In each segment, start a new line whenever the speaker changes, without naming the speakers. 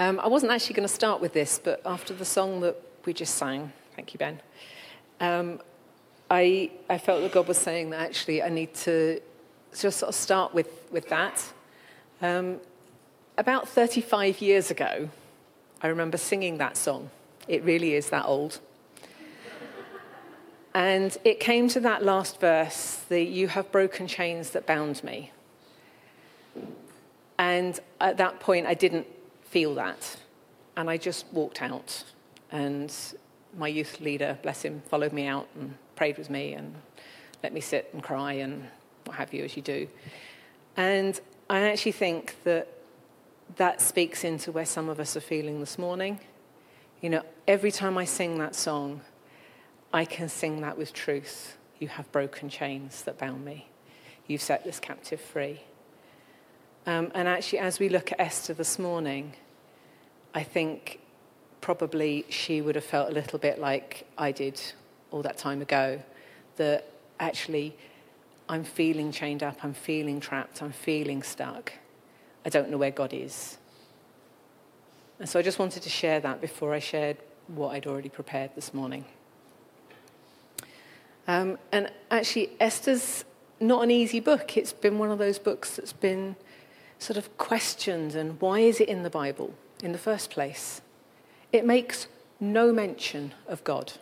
Um, I wasn't actually going to start with this, but after the song that we just sang, thank you, Ben, um, I, I felt that God was saying that actually I need to just sort of start with, with that. Um, about 35 years ago, I remember singing that song. It really is that old. And it came to that last verse, the you have broken chains that bound me. And at that point, I didn't feel that. And I just walked out. And my youth leader, bless him, followed me out and prayed with me and let me sit and cry and what have you, as you do. And I actually think that that speaks into where some of us are feeling this morning. You know, every time I sing that song, I can sing that with truth. You have broken chains that bound me. You've set this captive free. Um, and actually, as we look at Esther this morning, I think probably she would have felt a little bit like I did all that time ago. That actually, I'm feeling chained up, I'm feeling trapped, I'm feeling stuck. I don't know where God is. And so I just wanted to share that before I shared what I'd already prepared this morning. Um, and actually, Esther's not an easy book. It's been one of those books that's been sort of questioned and why is it in the Bible in the first place? It makes no mention of God.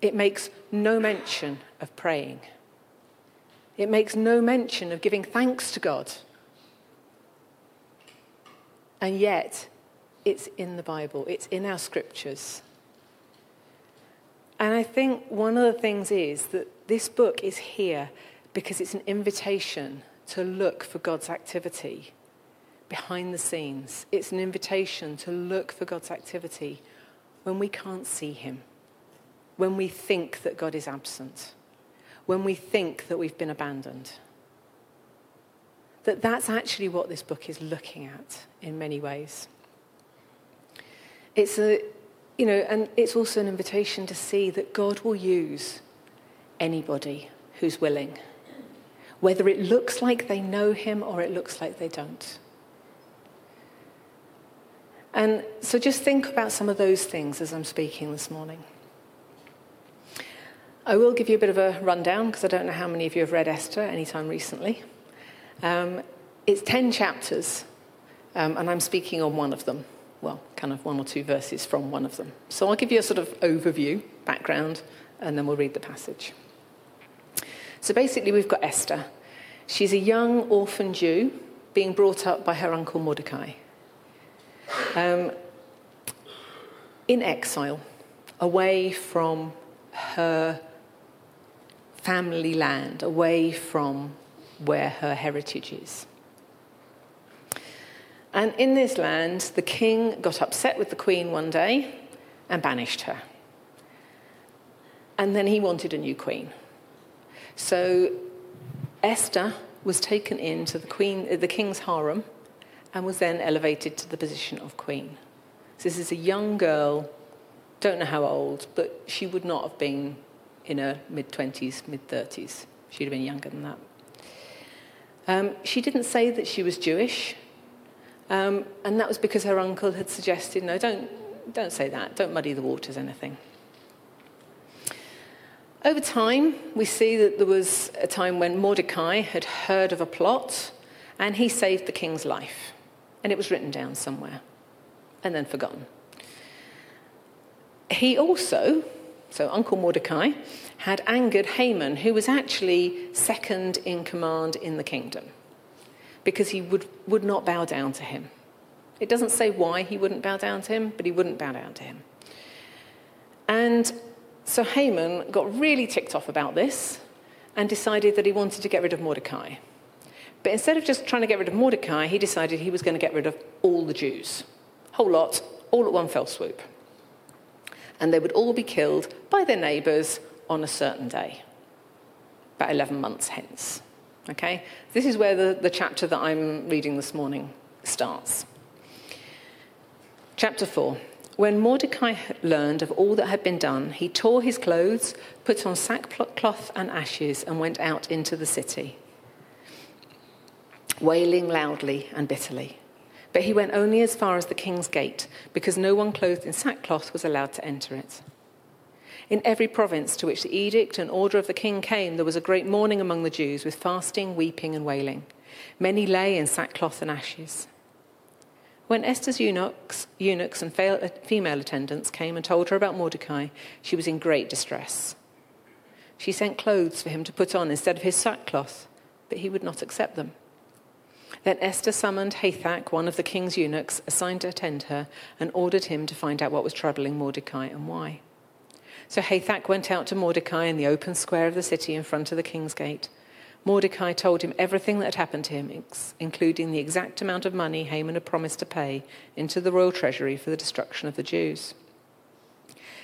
It makes no mention of praying. It makes no mention of giving thanks to God. And yet, it's in the Bible, it's in our scriptures. And I think one of the things is that this book is here because it's an invitation to look for God's activity behind the scenes. It's an invitation to look for God's activity when we can't see Him, when we think that God is absent, when we think that we've been abandoned. That that's actually what this book is looking at in many ways. It's a, you know, and it's also an invitation to see that God will use anybody who's willing, whether it looks like they know him or it looks like they don't. And so just think about some of those things as I'm speaking this morning. I will give you a bit of a rundown because I don't know how many of you have read Esther anytime recently. Um, it's 10 chapters, um, and I'm speaking on one of them well, kind of one or two verses from one of them. So I'll give you a sort of overview, background, and then we'll read the passage. So basically, we've got Esther. She's a young orphan Jew being brought up by her uncle Mordecai. Um, in exile, away from her family land, away from where her heritage is. And in this land, the king got upset with the queen one day and banished her. And then he wanted a new queen. So Esther was taken into the, queen, the king's harem and was then elevated to the position of queen. So this is a young girl, don't know how old, but she would not have been in her mid 20s, mid 30s. She'd have been younger than that. Um, she didn't say that she was Jewish. Um, and that was because her uncle had suggested, no, don't, don't say that, don't muddy the waters, anything. Over time, we see that there was a time when Mordecai had heard of a plot and he saved the king's life. And it was written down somewhere and then forgotten. He also, so Uncle Mordecai, had angered Haman, who was actually second in command in the kingdom because he would, would not bow down to him. It doesn't say why he wouldn't bow down to him, but he wouldn't bow down to him. And so Haman got really ticked off about this and decided that he wanted to get rid of Mordecai. But instead of just trying to get rid of Mordecai, he decided he was going to get rid of all the Jews. Whole lot, all at one fell swoop. And they would all be killed by their neighbours on a certain day, about 11 months hence. Okay? This is where the, the chapter that I'm reading this morning starts. Chapter 4. When Mordecai learned of all that had been done, he tore his clothes, put on sackcloth and ashes, and went out into the city, wailing loudly and bitterly. But he went only as far as the king's gate, because no one clothed in sackcloth was allowed to enter it. In every province to which the edict and order of the king came, there was a great mourning among the Jews, with fasting, weeping, and wailing. Many lay in sackcloth and ashes. When Esther's eunuchs, eunuchs and uh, female attendants came and told her about Mordecai, she was in great distress. She sent clothes for him to put on instead of his sackcloth, but he would not accept them. Then Esther summoned Hathach, one of the king's eunuchs, assigned to attend her, and ordered him to find out what was troubling Mordecai and why. So Hathach went out to Mordecai in the open square of the city in front of the king's gate. Mordecai told him everything that had happened to him, including the exact amount of money Haman had promised to pay into the royal treasury for the destruction of the Jews.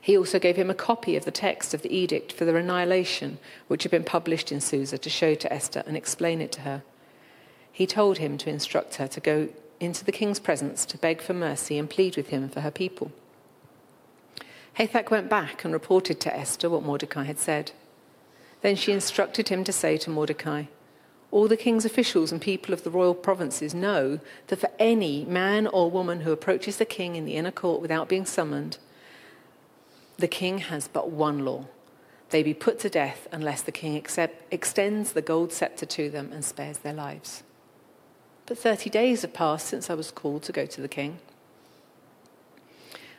He also gave him a copy of the text of the edict for their annihilation, which had been published in Susa, to show to Esther and explain it to her he told him to instruct her to go into the king's presence to beg for mercy and plead with him for her people. Hathach went back and reported to Esther what Mordecai had said. Then she instructed him to say to Mordecai, All the king's officials and people of the royal provinces know that for any man or woman who approaches the king in the inner court without being summoned, the king has but one law. They be put to death unless the king accept, extends the gold scepter to them and spares their lives. But 30 days have passed since I was called to go to the king.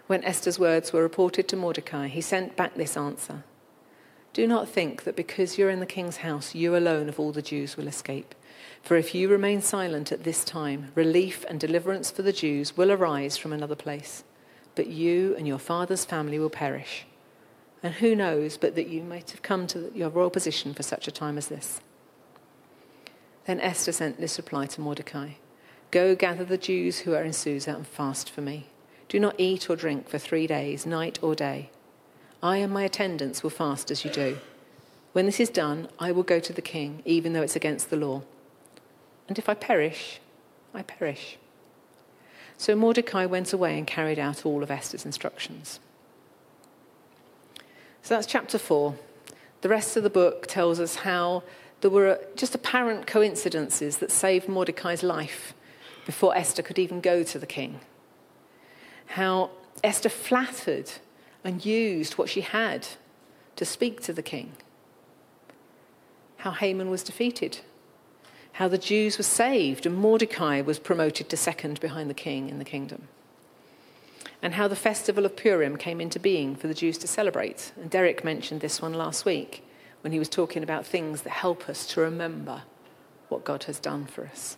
When Esther's words were reported to Mordecai, he sent back this answer Do not think that because you're in the king's house, you alone of all the Jews will escape. For if you remain silent at this time, relief and deliverance for the Jews will arise from another place. But you and your father's family will perish. And who knows but that you might have come to your royal position for such a time as this? Then Esther sent this reply to Mordecai Go gather the Jews who are in Susa and fast for me. Do not eat or drink for three days, night or day. I and my attendants will fast as you do. When this is done, I will go to the king, even though it's against the law. And if I perish, I perish. So Mordecai went away and carried out all of Esther's instructions. So that's chapter four. The rest of the book tells us how there were just apparent coincidences that saved Mordecai's life before Esther could even go to the king. How Esther flattered and used what she had to speak to the king. How Haman was defeated. How the Jews were saved and Mordecai was promoted to second behind the king in the kingdom. And how the festival of Purim came into being for the Jews to celebrate. And Derek mentioned this one last week when he was talking about things that help us to remember what God has done for us.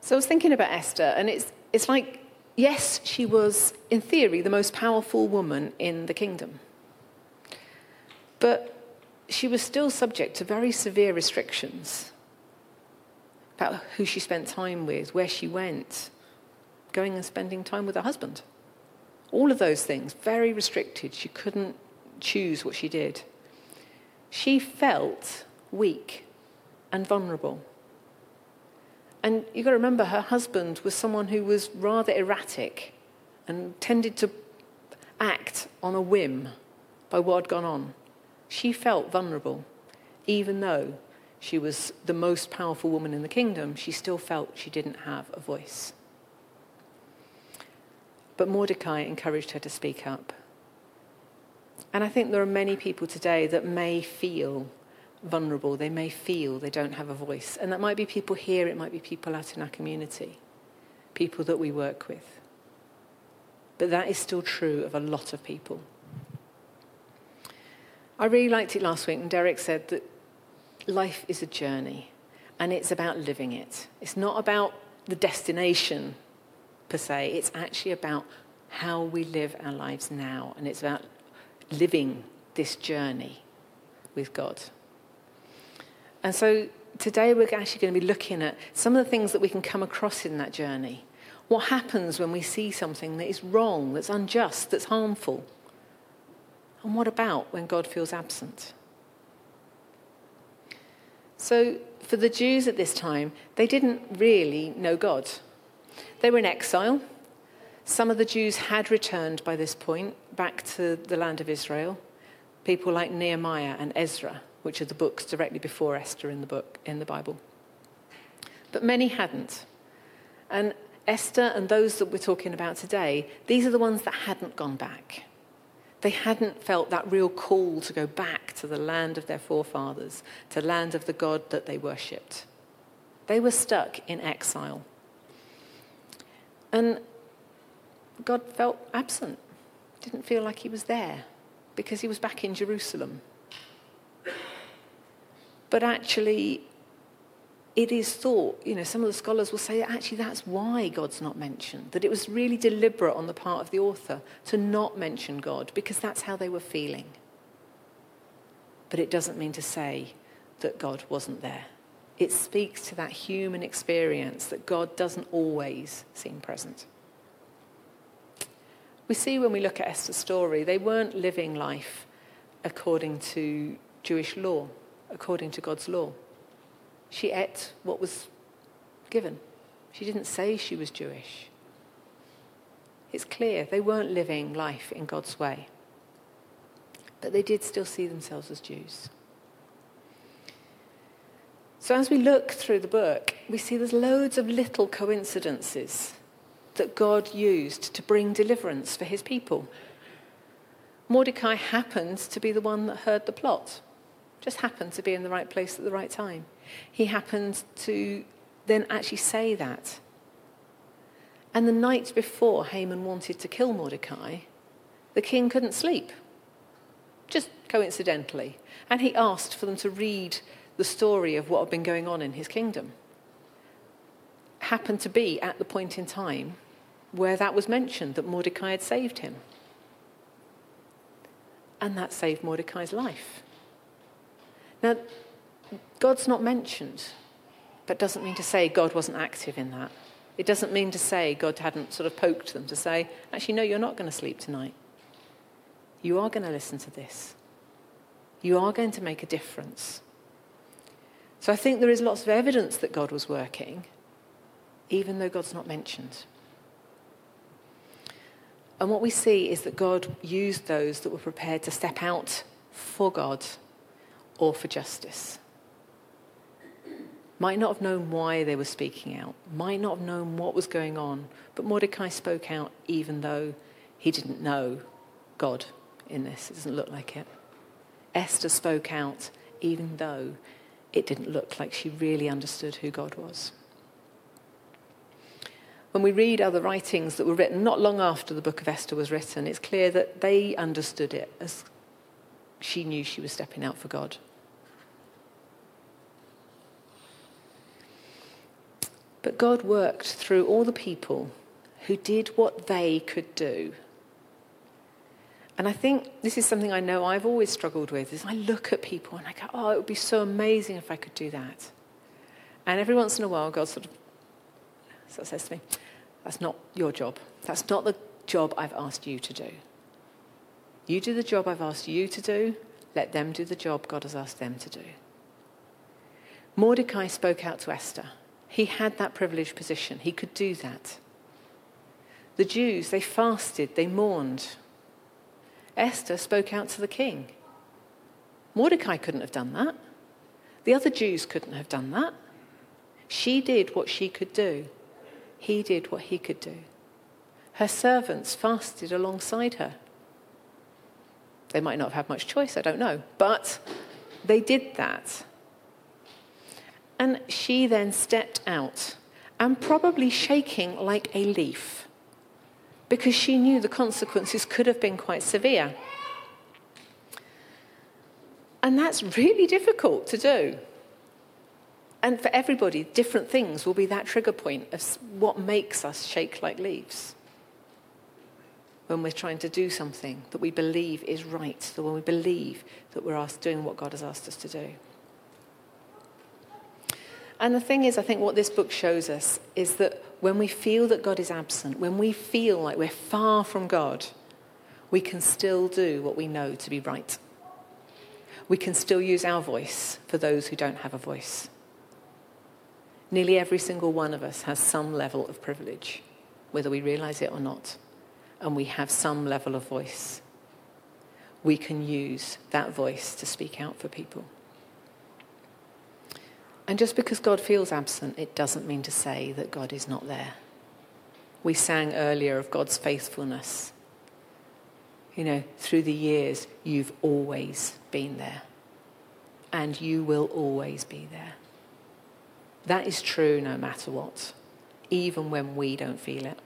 So I was thinking about Esther, and it's, it's like, yes, she was, in theory, the most powerful woman in the kingdom. But she was still subject to very severe restrictions about who she spent time with, where she went, going and spending time with her husband. All of those things, very restricted. She couldn't choose what she did. She felt weak and vulnerable. And you've got to remember, her husband was someone who was rather erratic and tended to act on a whim by what had gone on. She felt vulnerable, even though she was the most powerful woman in the kingdom, she still felt she didn't have a voice. But Mordecai encouraged her to speak up. And I think there are many people today that may feel vulnerable. They may feel they don't have a voice. And that might be people here, it might be people out in our community, people that we work with. But that is still true of a lot of people. I really liked it last week, when Derek said that life is a journey, and it's about living it. It's not about the destination per se, it's actually about how we live our lives now, and it's about living this journey with God. And so today we're actually going to be looking at some of the things that we can come across in that journey. What happens when we see something that is wrong, that's unjust, that's harmful? And what about when God feels absent? So, for the Jews at this time, they didn't really know God. They were in exile. Some of the Jews had returned by this point back to the land of Israel. People like Nehemiah and Ezra, which are the books directly before Esther in the book in the Bible. but many hadn't. And Esther and those that we're talking about today, these are the ones that hadn't gone back. They hadn't felt that real call to go back to the land of their forefathers, to land of the God that they worshipped. They were stuck in exile. And God felt absent, didn't feel like he was there because he was back in Jerusalem. But actually, it is thought, you know, some of the scholars will say that actually that's why God's not mentioned, that it was really deliberate on the part of the author to not mention God because that's how they were feeling. But it doesn't mean to say that God wasn't there. It speaks to that human experience that God doesn't always seem present. We see when we look at Esther's story, they weren't living life according to Jewish law, according to God's law. She ate what was given. She didn't say she was Jewish. It's clear they weren't living life in God's way. But they did still see themselves as Jews. So as we look through the book, we see there's loads of little coincidences that God used to bring deliverance for his people. Mordecai happened to be the one that heard the plot, just happened to be in the right place at the right time. He happened to then actually say that. And the night before Haman wanted to kill Mordecai, the king couldn't sleep, just coincidentally. And he asked for them to read the story of what had been going on in his kingdom. Happened to be at the point in time where that was mentioned that Mordecai had saved him. And that saved Mordecai's life. Now, God's not mentioned, but doesn't mean to say God wasn't active in that. It doesn't mean to say God hadn't sort of poked them to say, actually, no, you're not going to sleep tonight. You are going to listen to this. You are going to make a difference. So I think there is lots of evidence that God was working, even though God's not mentioned. And what we see is that God used those that were prepared to step out for God or for justice might not have known why they were speaking out, might not have known what was going on, but Mordecai spoke out even though he didn't know God in this. It doesn't look like it. Esther spoke out even though it didn't look like she really understood who God was. When we read other writings that were written not long after the book of Esther was written, it's clear that they understood it as she knew she was stepping out for God. But God worked through all the people who did what they could do. And I think this is something I know I've always struggled with is I look at people and I go, oh, it would be so amazing if I could do that. And every once in a while, God sort of, sort of says to me, that's not your job. That's not the job I've asked you to do. You do the job I've asked you to do. Let them do the job God has asked them to do. Mordecai spoke out to Esther. He had that privileged position. He could do that. The Jews, they fasted, they mourned. Esther spoke out to the king. Mordecai couldn't have done that. The other Jews couldn't have done that. She did what she could do. He did what he could do. Her servants fasted alongside her. They might not have had much choice, I don't know, but they did that. And she then stepped out and probably shaking like a leaf because she knew the consequences could have been quite severe. And that's really difficult to do. And for everybody, different things will be that trigger point of what makes us shake like leaves when we're trying to do something that we believe is right, that when we believe that we're asked, doing what God has asked us to do. And the thing is, I think what this book shows us is that when we feel that God is absent, when we feel like we're far from God, we can still do what we know to be right. We can still use our voice for those who don't have a voice. Nearly every single one of us has some level of privilege, whether we realize it or not, and we have some level of voice. We can use that voice to speak out for people. And just because God feels absent, it doesn't mean to say that God is not there. We sang earlier of God's faithfulness. You know, through the years, you've always been there. And you will always be there. That is true no matter what, even when we don't feel it.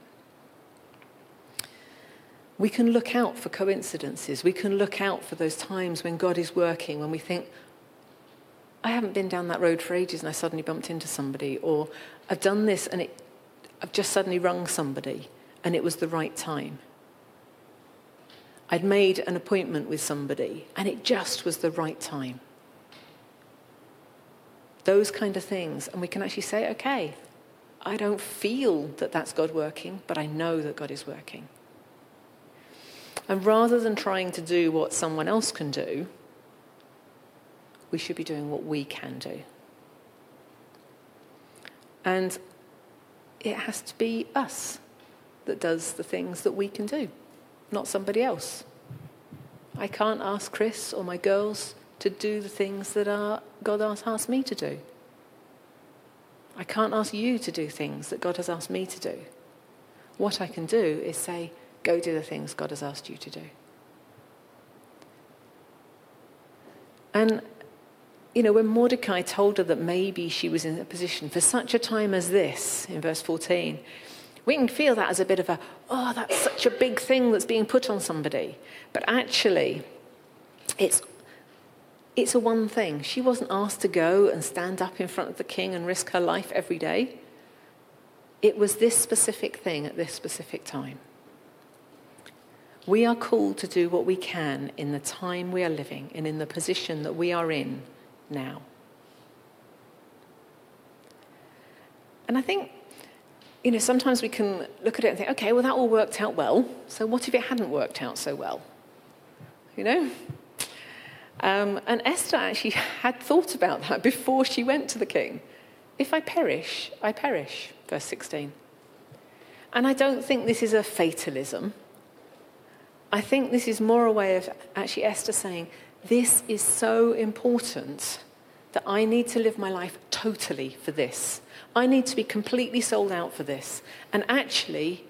We can look out for coincidences. We can look out for those times when God is working, when we think, I haven't been down that road for ages and I suddenly bumped into somebody, or I've done this and it, I've just suddenly rung somebody and it was the right time. I'd made an appointment with somebody and it just was the right time. Those kind of things. And we can actually say, okay, I don't feel that that's God working, but I know that God is working. And rather than trying to do what someone else can do, we should be doing what we can do. And it has to be us that does the things that we can do, not somebody else. I can't ask Chris or my girls to do the things that are, God has asked me to do. I can't ask you to do things that God has asked me to do. What I can do is say, Go do the things God has asked you to do. And, you know, when Mordecai told her that maybe she was in a position for such a time as this, in verse 14, we can feel that as a bit of a, oh, that's such a big thing that's being put on somebody. But actually, it's, it's a one thing. She wasn't asked to go and stand up in front of the king and risk her life every day. It was this specific thing at this specific time. We are called to do what we can in the time we are living and in the position that we are in now. And I think, you know, sometimes we can look at it and think, okay, well, that all worked out well. So what if it hadn't worked out so well? You know? Um, and Esther actually had thought about that before she went to the king. If I perish, I perish, verse 16. And I don't think this is a fatalism. I think this is more a way of actually Esther saying, This is so important that I need to live my life totally for this. I need to be completely sold out for this. And actually,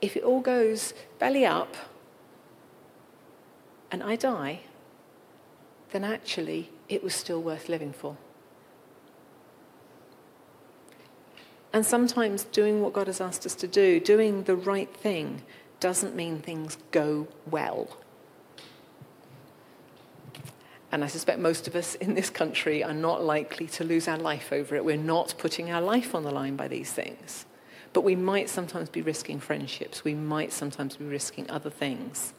if it all goes belly up and I die, then actually it was still worth living for. And sometimes doing what God has asked us to do, doing the right thing, doesn't mean things go well. And I suspect most of us in this country are not likely to lose our life over it. We're not putting our life on the line by these things. But we might sometimes be risking friendships. We might sometimes be risking other things.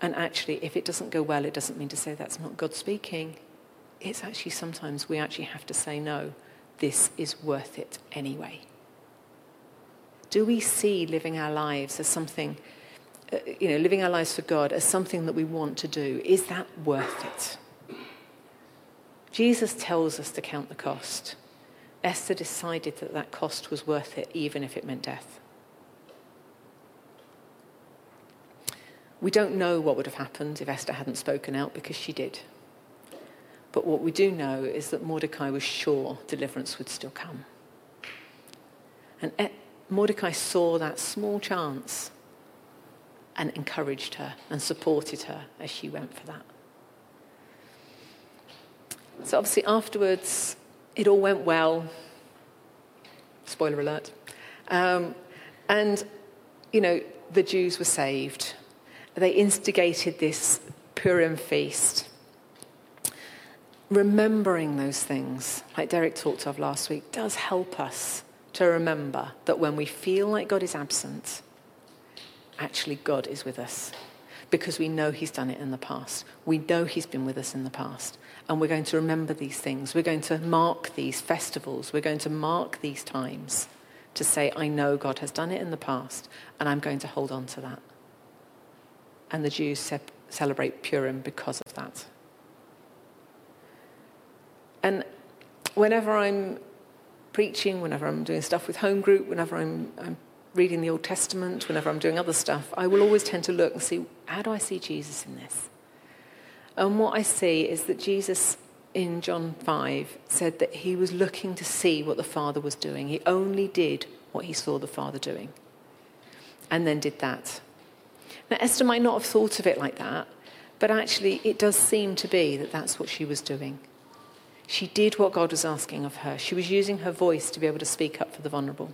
And actually, if it doesn't go well, it doesn't mean to say that's not God speaking. It's actually sometimes we actually have to say, no, this is worth it anyway. Do we see living our lives as something, uh, you know, living our lives for God as something that we want to do? Is that worth it? Jesus tells us to count the cost. Esther decided that that cost was worth it, even if it meant death. We don't know what would have happened if Esther hadn't spoken out because she did. But what we do know is that Mordecai was sure deliverance would still come. And Mordecai saw that small chance and encouraged her and supported her as she went for that. So, obviously, afterwards, it all went well. Spoiler alert. Um, and, you know, the Jews were saved. They instigated this Purim feast. Remembering those things, like Derek talked of last week, does help us to remember that when we feel like God is absent, actually God is with us because we know He's done it in the past. We know He's been with us in the past. And we're going to remember these things. We're going to mark these festivals. We're going to mark these times to say, I know God has done it in the past, and I'm going to hold on to that. And the Jews ce- celebrate Purim because of that. And whenever I'm preaching, whenever I'm doing stuff with home group, whenever I'm, I'm reading the Old Testament, whenever I'm doing other stuff, I will always tend to look and see how do I see Jesus in this? And what I see is that Jesus in John 5 said that he was looking to see what the Father was doing. He only did what he saw the Father doing and then did that. Now, Esther might not have thought of it like that, but actually, it does seem to be that that's what she was doing. She did what God was asking of her. She was using her voice to be able to speak up for the vulnerable.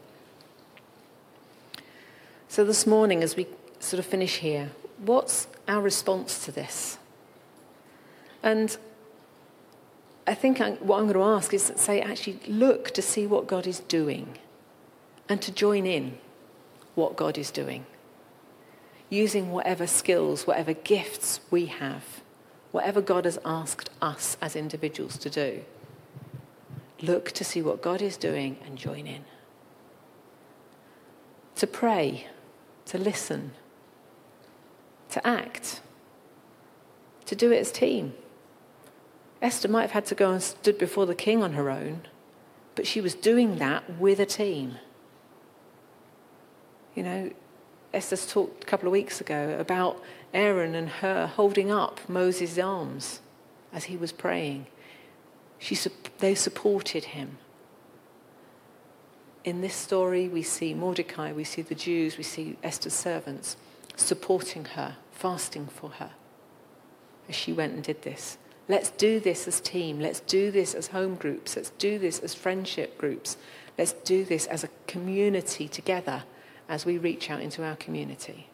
So, this morning, as we sort of finish here, what's our response to this? And I think I, what I'm going to ask is to say, actually, look to see what God is doing and to join in what God is doing using whatever skills, whatever gifts we have, whatever God has asked us as individuals to do. Look to see what God is doing and join in. To pray, to listen, to act, to do it as a team. Esther might have had to go and stood before the king on her own, but she was doing that with a team. You know, Esther's talked a couple of weeks ago about Aaron and Hur holding up Moses' arms as he was praying. She, they supported him. In this story, we see Mordecai, we see the Jews, we see Esther's servants supporting her, fasting for her as she went and did this. Let's do this as team. Let's do this as home groups. Let's do this as friendship groups. Let's do this as a community together as we reach out into our community.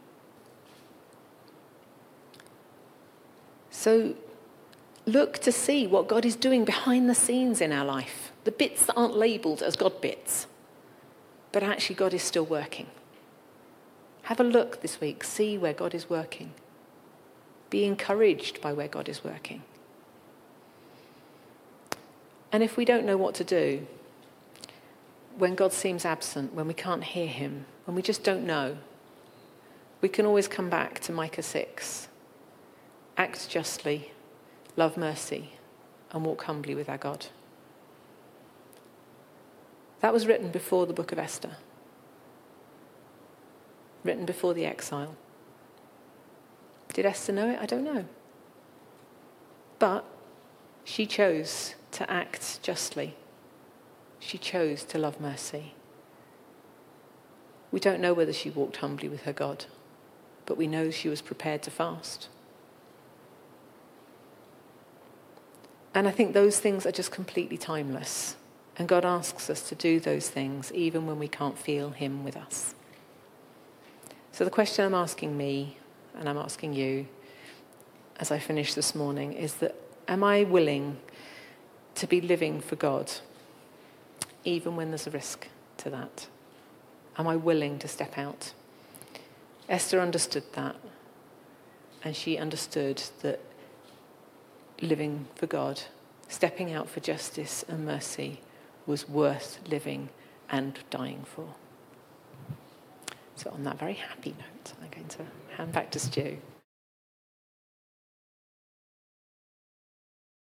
So look to see what God is doing behind the scenes in our life, the bits that aren't labeled as God bits, but actually God is still working. Have a look this week, see where God is working. Be encouraged by where God is working. And if we don't know what to do, when God seems absent, when we can't hear him, when we just don't know, we can always come back to Micah 6. Act justly, love mercy, and walk humbly with our God. That was written before the book of Esther, written before the exile. Did Esther know it? I don't know. But she chose to act justly she chose to love mercy. We don't know whether she walked humbly with her God, but we know she was prepared to fast. And I think those things are just completely timeless. And God asks us to do those things even when we can't feel Him with us. So the question I'm asking me, and I'm asking you as I finish this morning, is that am I willing to be living for God even when there's a risk to that? Am I willing to step out? Esther understood that, and she understood that living for God, stepping out for justice and mercy, was worth living and dying for. So, on that very happy note, I'm going to hand back to Stu.